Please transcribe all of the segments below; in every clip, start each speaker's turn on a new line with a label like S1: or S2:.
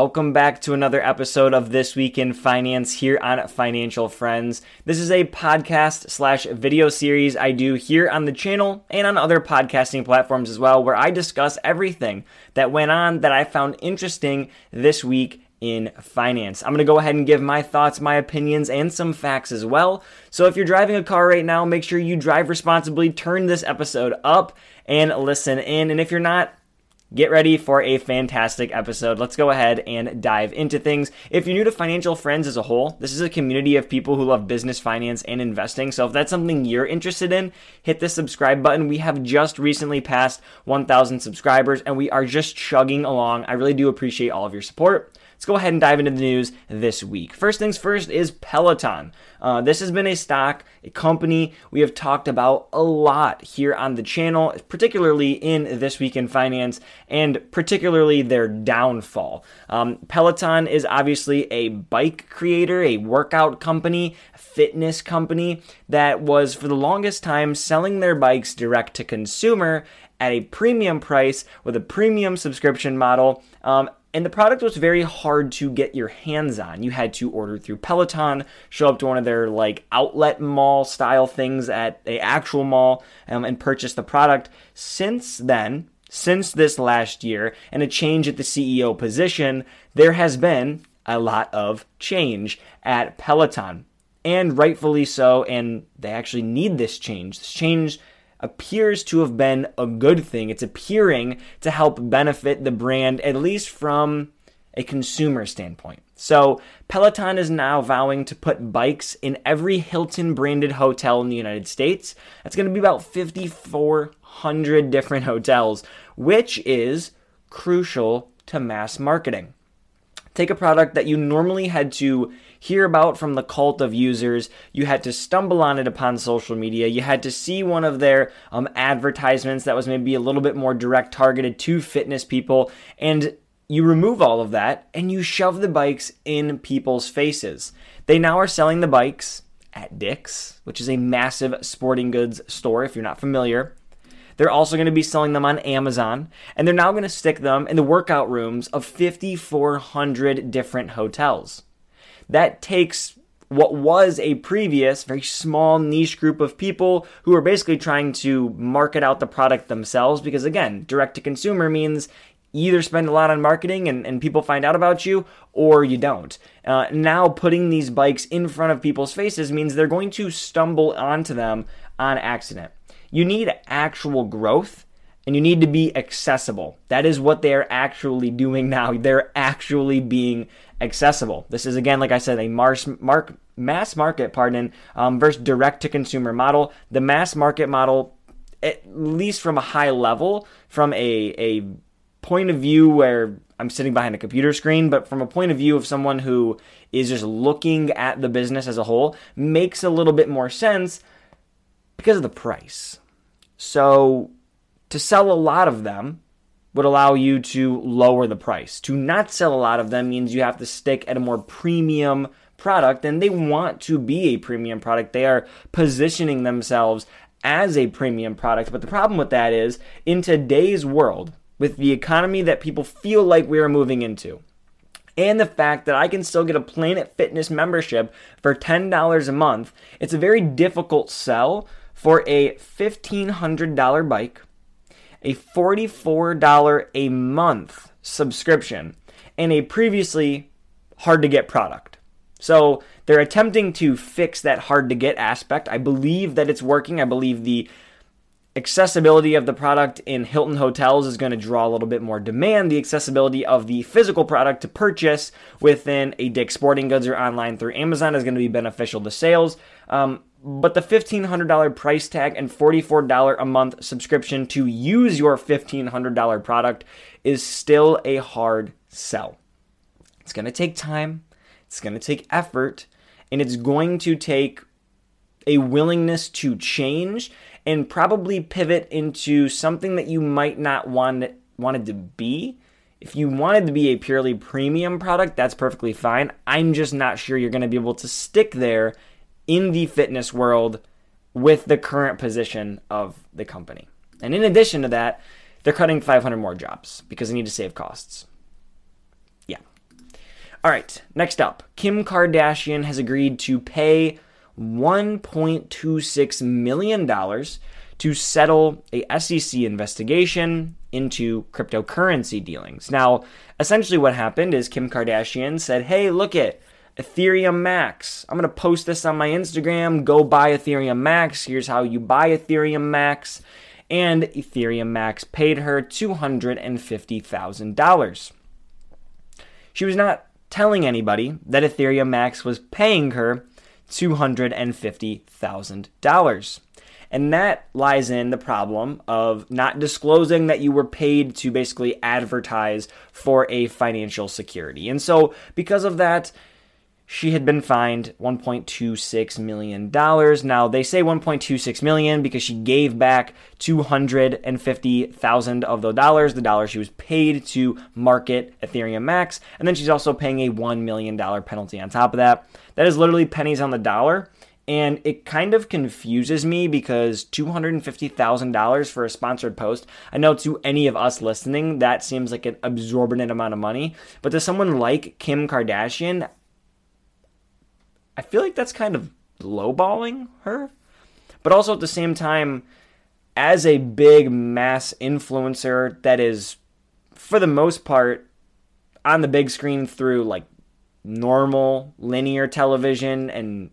S1: Welcome back to another episode of This Week in Finance here on Financial Friends. This is a podcast slash video series I do here on the channel and on other podcasting platforms as well, where I discuss everything that went on that I found interesting this week in finance. I'm going to go ahead and give my thoughts, my opinions, and some facts as well. So if you're driving a car right now, make sure you drive responsibly, turn this episode up, and listen in. And if you're not, Get ready for a fantastic episode. Let's go ahead and dive into things. If you're new to Financial Friends as a whole, this is a community of people who love business, finance, and investing. So if that's something you're interested in, hit the subscribe button. We have just recently passed 1,000 subscribers and we are just chugging along. I really do appreciate all of your support. Let's go ahead and dive into the news this week. First things first is Peloton. Uh, this has been a stock, a company we have talked about a lot here on the channel, particularly in This Week in Finance, and particularly their downfall. Um, Peloton is obviously a bike creator, a workout company, fitness company that was for the longest time selling their bikes direct to consumer at a premium price with a premium subscription model. Um, and the product was very hard to get your hands on. You had to order through Peloton, show up to one of their like outlet mall style things at a actual mall, um, and purchase the product. Since then, since this last year, and a change at the CEO position, there has been a lot of change at Peloton, and rightfully so. And they actually need this change. This change appears to have been a good thing. It's appearing to help benefit the brand, at least from a consumer standpoint. So, Peloton is now vowing to put bikes in every Hilton branded hotel in the United States. That's going to be about 5,400 different hotels, which is crucial to mass marketing. Take a product that you normally had to hear about from the cult of users. You had to stumble on it upon social media. You had to see one of their um, advertisements that was maybe a little bit more direct targeted to fitness people. And you remove all of that and you shove the bikes in people's faces. They now are selling the bikes at Dick's, which is a massive sporting goods store if you're not familiar. They're also going to be selling them on Amazon, and they're now going to stick them in the workout rooms of 5,400 different hotels that takes what was a previous very small niche group of people who are basically trying to market out the product themselves. Because again direct to consumer means either spend a lot on marketing and, and people find out about you or you don't. Uh, now putting these bikes in front of people's faces means they're going to stumble onto them on accident. You need actual growth and you need to be accessible. That is what they're actually doing now. They're actually being accessible. This is again, like I said, a mars, mark, mass market, pardon, um, versus direct to consumer model. The mass market model, at least from a high level, from a a point of view where I'm sitting behind a computer screen, but from a point of view of someone who is just looking at the business as a whole, makes a little bit more sense because of the price. So to sell a lot of them would allow you to lower the price. To not sell a lot of them means you have to stick at a more premium product, and they want to be a premium product. They are positioning themselves as a premium product. But the problem with that is, in today's world, with the economy that people feel like we are moving into, and the fact that I can still get a Planet Fitness membership for $10 a month, it's a very difficult sell for a $1,500 bike a $44 a month subscription and a previously hard to get product. So they're attempting to fix that hard to get aspect. I believe that it's working. I believe the accessibility of the product in Hilton hotels is going to draw a little bit more demand. The accessibility of the physical product to purchase within a Dick's Sporting Goods or online through Amazon is going to be beneficial to sales. Um, but the $1,500 price tag and $44 a month subscription to use your $1,500 product is still a hard sell. It's going to take time, it's going to take effort, and it's going to take a willingness to change and probably pivot into something that you might not want wanted to be. If you wanted to be a purely premium product, that's perfectly fine. I'm just not sure you're going to be able to stick there in the fitness world with the current position of the company. And in addition to that, they're cutting 500 more jobs because they need to save costs. Yeah. All right, next up Kim Kardashian has agreed to pay $1.26 million to settle a SEC investigation into cryptocurrency dealings. Now, essentially, what happened is Kim Kardashian said, Hey, look at Ethereum Max. I'm going to post this on my Instagram. Go buy Ethereum Max. Here's how you buy Ethereum Max. And Ethereum Max paid her $250,000. She was not telling anybody that Ethereum Max was paying her $250,000. And that lies in the problem of not disclosing that you were paid to basically advertise for a financial security. And so, because of that, she had been fined 1.26 million dollars. Now they say 1.26 million because she gave back 250,000 of the dollars, the dollars she was paid to market Ethereum Max, and then she's also paying a 1 million dollar penalty on top of that. That is literally pennies on the dollar. And it kind of confuses me because $250,000 for a sponsored post, I know to any of us listening, that seems like an exorbitant amount of money. But to someone like Kim Kardashian, I feel like that's kind of lowballing her. But also at the same time, as a big mass influencer that is, for the most part, on the big screen through like normal linear television and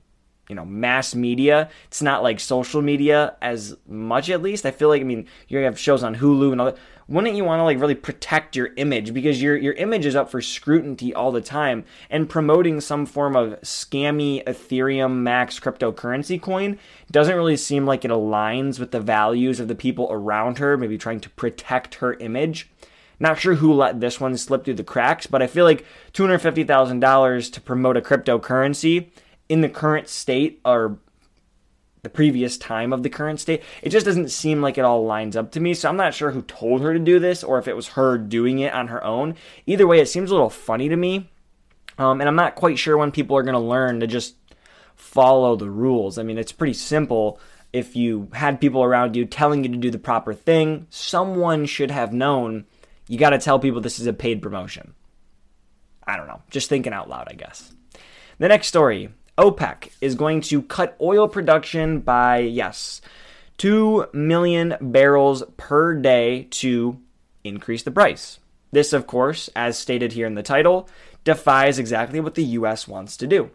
S1: you know mass media it's not like social media as much at least i feel like i mean you have shows on hulu and all that wouldn't you want to like really protect your image? Because your your image is up for scrutiny all the time and promoting some form of scammy ethereum max cryptocurrency coin doesn't really seem like it aligns with the values of the people around her maybe trying to protect her image. Not sure who let this one slip through the cracks but i feel like $250000 to promote a cryptocurrency in the current state or the previous time of the current state. It just doesn't seem like it all lines up to me. So I'm not sure who told her to do this or if it was her doing it on her own. Either way, it seems a little funny to me. Um, and I'm not quite sure when people are going to learn to just follow the rules. I mean, it's pretty simple. If you had people around you telling you to do the proper thing, someone should have known you got to tell people this is a paid promotion. I don't know. Just thinking out loud, I guess. The next story OPEC is going to cut oil production by, yes, 2 million barrels per day to increase the price. This, of course, as stated here in the title, defies exactly what the U.S. wants to do.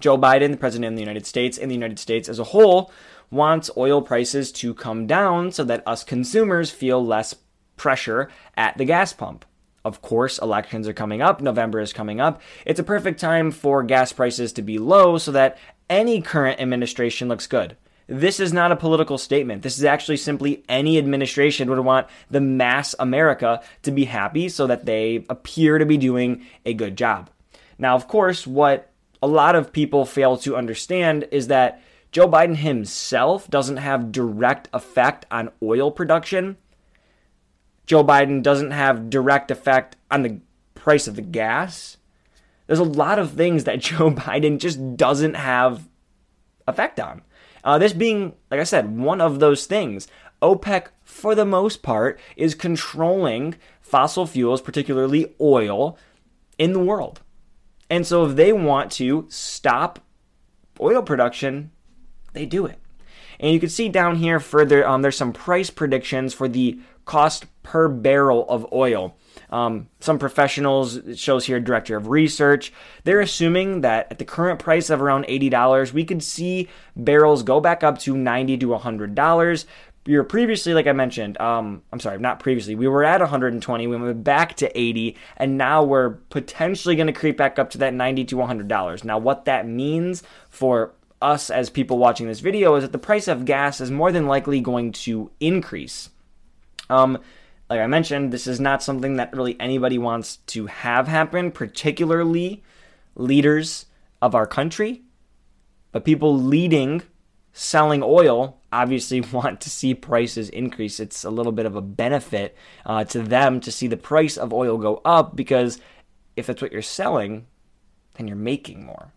S1: Joe Biden, the President of the United States, and the United States as a whole, wants oil prices to come down so that us consumers feel less pressure at the gas pump. Of course, elections are coming up, November is coming up. It's a perfect time for gas prices to be low so that any current administration looks good. This is not a political statement. This is actually simply any administration would want the mass America to be happy so that they appear to be doing a good job. Now, of course, what a lot of people fail to understand is that Joe Biden himself doesn't have direct effect on oil production Joe Biden doesn't have direct effect on the price of the gas. There's a lot of things that Joe Biden just doesn't have effect on. Uh, this being, like I said, one of those things. OPEC, for the most part, is controlling fossil fuels, particularly oil, in the world. And so if they want to stop oil production, they do it. And you can see down here further, um, there's some price predictions for the cost per barrel of oil. Um, some professionals, it shows here, director of research, they're assuming that at the current price of around $80, we could see barrels go back up to 90 to $100. We were previously, like I mentioned, um, I'm sorry, not previously, we were at 120, we went back to 80, and now we're potentially going to creep back up to that 90 to $100. Now, what that means for us as people watching this video is that the price of gas is more than likely going to increase. Um, like I mentioned, this is not something that really anybody wants to have happen, particularly leaders of our country. But people leading selling oil obviously want to see prices increase. It's a little bit of a benefit uh, to them to see the price of oil go up because if that's what you're selling, then you're making more.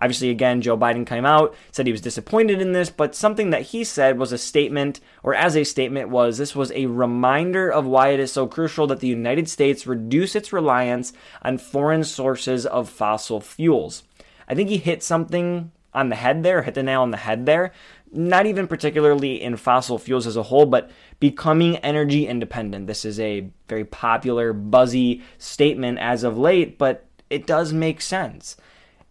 S1: Obviously, again, Joe Biden came out, said he was disappointed in this, but something that he said was a statement, or as a statement, was this was a reminder of why it is so crucial that the United States reduce its reliance on foreign sources of fossil fuels. I think he hit something on the head there, hit the nail on the head there. Not even particularly in fossil fuels as a whole, but becoming energy independent. This is a very popular, buzzy statement as of late, but it does make sense.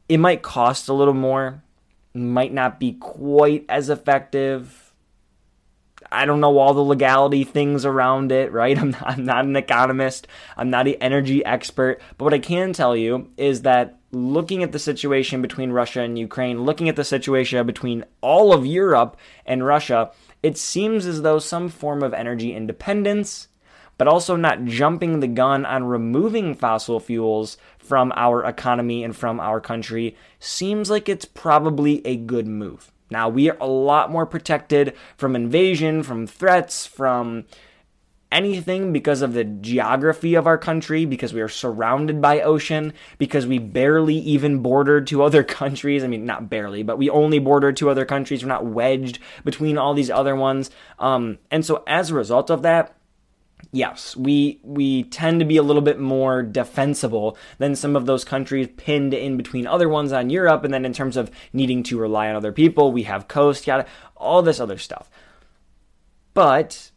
S1: It might cost a little more, might not be quite as effective. I don't know all the legality things around it, right? I'm not, I'm not an economist. I'm not an energy expert. But what I can tell you is that looking at the situation between Russia and Ukraine, looking at the situation between all of Europe and Russia, it seems as though some form of energy independence, but also not jumping the gun on removing fossil fuels from our economy and from our country, seems like it's probably a good move. Now, we are a lot more protected from invasion, from threats, from anything because of the geography of our country, because we are surrounded by ocean, because we barely even border to other countries. I mean, not barely, but we only border to other countries. We're not wedged between all these other ones. Um, and so as a result of that, yes, we we tend to be a little bit more defensible than some of those countries pinned in between other ones on Europe. And then in terms of needing to rely on other people, we have coast, yada, all this other stuff. But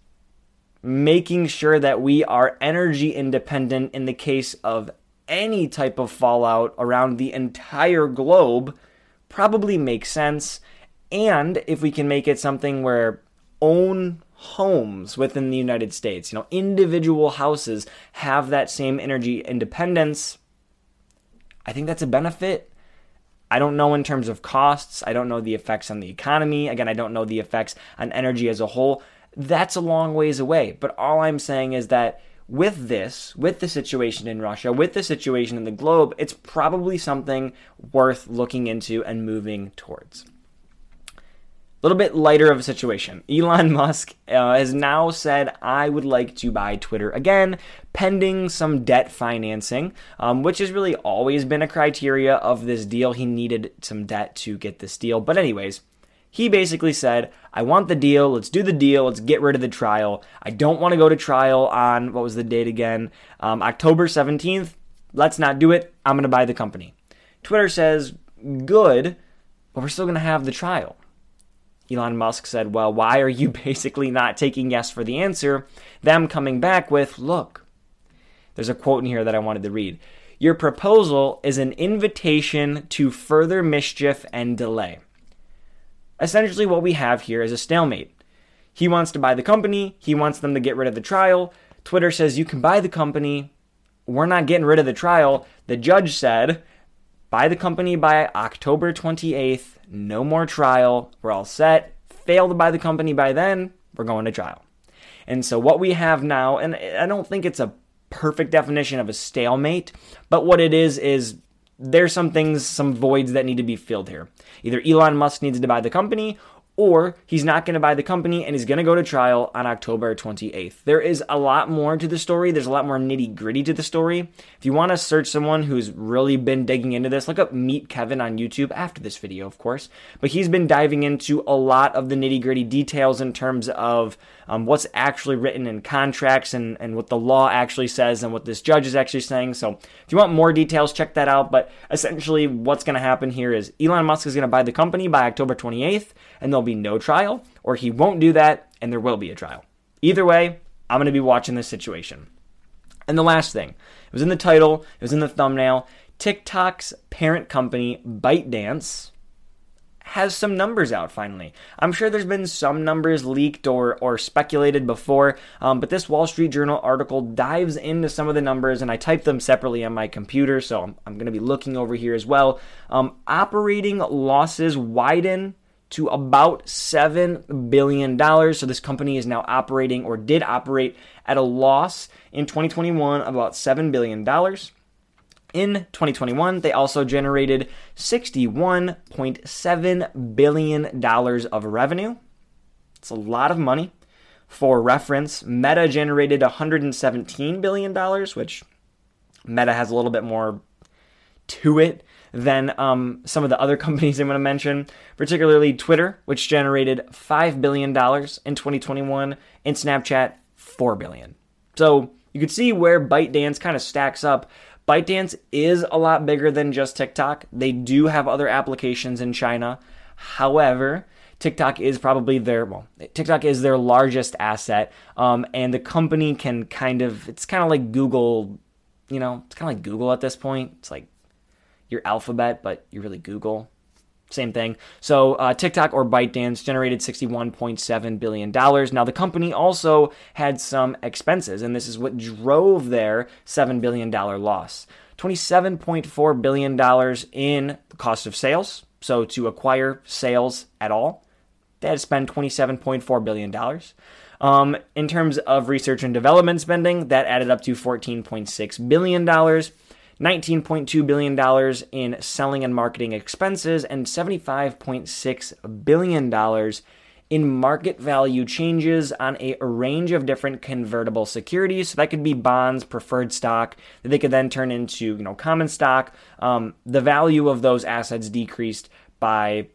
S1: making sure that we are energy independent in the case of any type of fallout around the entire globe probably makes sense. And if we can make it something where own homes within the United States, you know, individual houses have that same energy independence, I think that's a benefit. I don't know in terms of costs. I don't know the effects on the economy. Again, I don't know the effects on energy as a whole that's a long ways away. But all I'm saying is that with this, with the situation in Russia, with the situation in the globe, it's probably something worth looking into and moving towards. Little bit lighter of a situation. Elon Musk uh, has now said, I would like to buy Twitter again, pending some debt financing, um, which has really always been a criteria of this deal. He needed some debt to get this deal. But, anyways, he basically said, I want the deal. Let's do the deal. Let's get rid of the trial. I don't want to go to trial on, what was the date again? Um, October 17th. Let's not do it. I'm going to buy the company. Twitter says, good, but we're still going to have the trial. Elon Musk said, Well, why are you basically not taking yes for the answer? Them coming back with, Look, there's a quote in here that I wanted to read. Your proposal is an invitation to further mischief and delay. Essentially, what we have here is a stalemate. He wants to buy the company, he wants them to get rid of the trial. Twitter says, You can buy the company, we're not getting rid of the trial. The judge said, Buy the company by October 28th, no more trial, we're all set. Fail to buy the company by then, we're going to trial. And so, what we have now, and I don't think it's a perfect definition of a stalemate, but what it is is there's some things, some voids that need to be filled here. Either Elon Musk needs to buy the company or he's not going to buy the company and he's going to go to trial on October 28th. There is a lot more to the story. There's a lot more nitty gritty to the story. If you want to search someone who's really been digging into this, look up Meet Kevin on YouTube after this video, of course. But he's been diving into a lot of the nitty gritty details in terms of um, what's actually written in contracts and, and what the law actually says and what this judge is actually saying. So if you want more details, check that out. But essentially, what's going to happen here is Elon Musk is going to buy the company by October 28th and there'll be no trial, or he won't do that and there will be a trial. Either way, I'm going to be watching this situation. And the last thing, it was in the title, it was in the thumbnail. TikTok's parent company, ByteDance, has some numbers out finally. I'm sure there's been some numbers leaked or, or speculated before, um, but this Wall Street Journal article dives into some of the numbers, and I typed them separately on my computer, so I'm, I'm going to be looking over here as well. Um, operating losses widen to about $7 billion. So this company is now operating or did operate at a loss in 2021 of about $7 billion. In 2021, they also generated $61.7 billion of revenue. It's a lot of money. For reference, Meta generated $117 billion, which Meta has a little bit more to it than um, some of the other companies I'm going to mention, particularly Twitter, which generated $5 billion in 2021, and Snapchat, 4 billion. So you can see where ByteDance kind of stacks up. ByteDance is a lot bigger than just TikTok. They do have other applications in China. However, TikTok is probably their well, TikTok is their largest asset, um, and the company can kind of it's kind of like Google, you know, it's kind of like Google at this point. It's like your Alphabet, but you're really Google. Same thing. So uh, TikTok or ByteDance generated $61.7 billion. Now, the company also had some expenses, and this is what drove their $7 billion loss. $27.4 billion in the cost of sales. So to acquire sales at all, they had to spend $27.4 billion. Um, in terms of research and development spending, that added up to $14.6 billion, $19.2 billion in selling and marketing expenses, and $75.6 billion in market value changes on a range of different convertible securities. So that could be bonds, preferred stock that they could then turn into, you know, common stock. Um, the value of those assets decreased by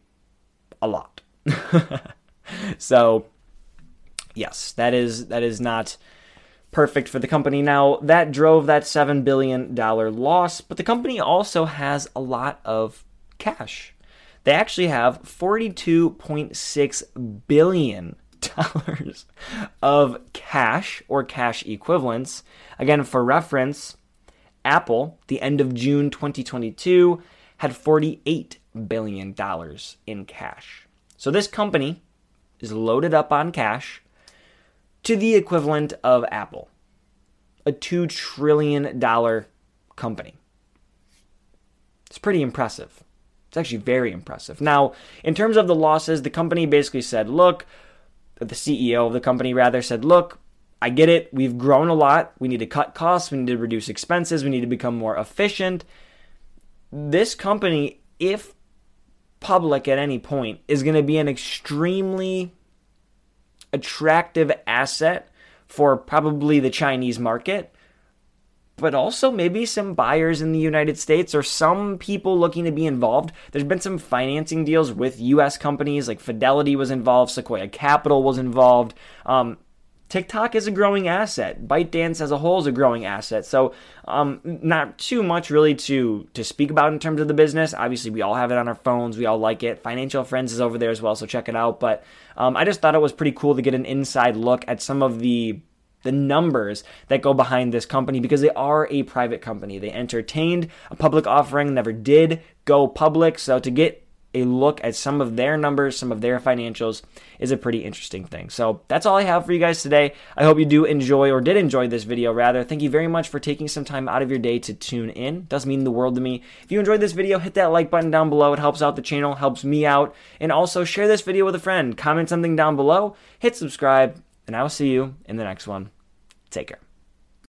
S1: a lot. so yes, that is that is not perfect for the company. Now, that drove that 7 billion dollar loss, but the company also has a lot of cash. They actually have 42.6 billion dollars of cash or cash equivalents. Again, for reference, Apple, the end of June 2022, had 48 billion dollars in cash. So this company is loaded up on cash to the equivalent of Apple, a $2 trillion company. It's pretty impressive. It's actually very impressive. Now, in terms of the losses, the company basically said, look, the CEO of the company rather said, look, I get it. We've grown a lot. We need to cut costs. We need to reduce expenses. We need to become more efficient. This company, if public at any point is going to be an extremely attractive asset for probably the Chinese market, but also maybe some buyers in the United States or some people looking to be involved. There's been some financing deals with US companies, like Fidelity was involved, Sequoia Capital was involved. Um, TikTok is a growing asset. ByteDance as a whole is a growing asset. So, um, not too much really to to speak about in terms of the business. Obviously, we all have it on our phones. We all like it. Financial Friends is over there as well, so check it out. But um, I just thought it was pretty cool to get an inside look at some of the the numbers that go behind this company because they are a private company. They entertained a public offering, never did go public. So to get a look at some of their numbers, some of their financials is a pretty interesting thing. So that's all I have for you guys today. I hope you do enjoy or did enjoy this video rather. Thank you very much for taking some time out of your day to tune in. It does mean the world to me. If you enjoyed this video, hit that like button down below. It helps out the channel, helps me out. And also share this video with a friend. Comment something down below, hit subscribe, and I will see you in the next one. Take care.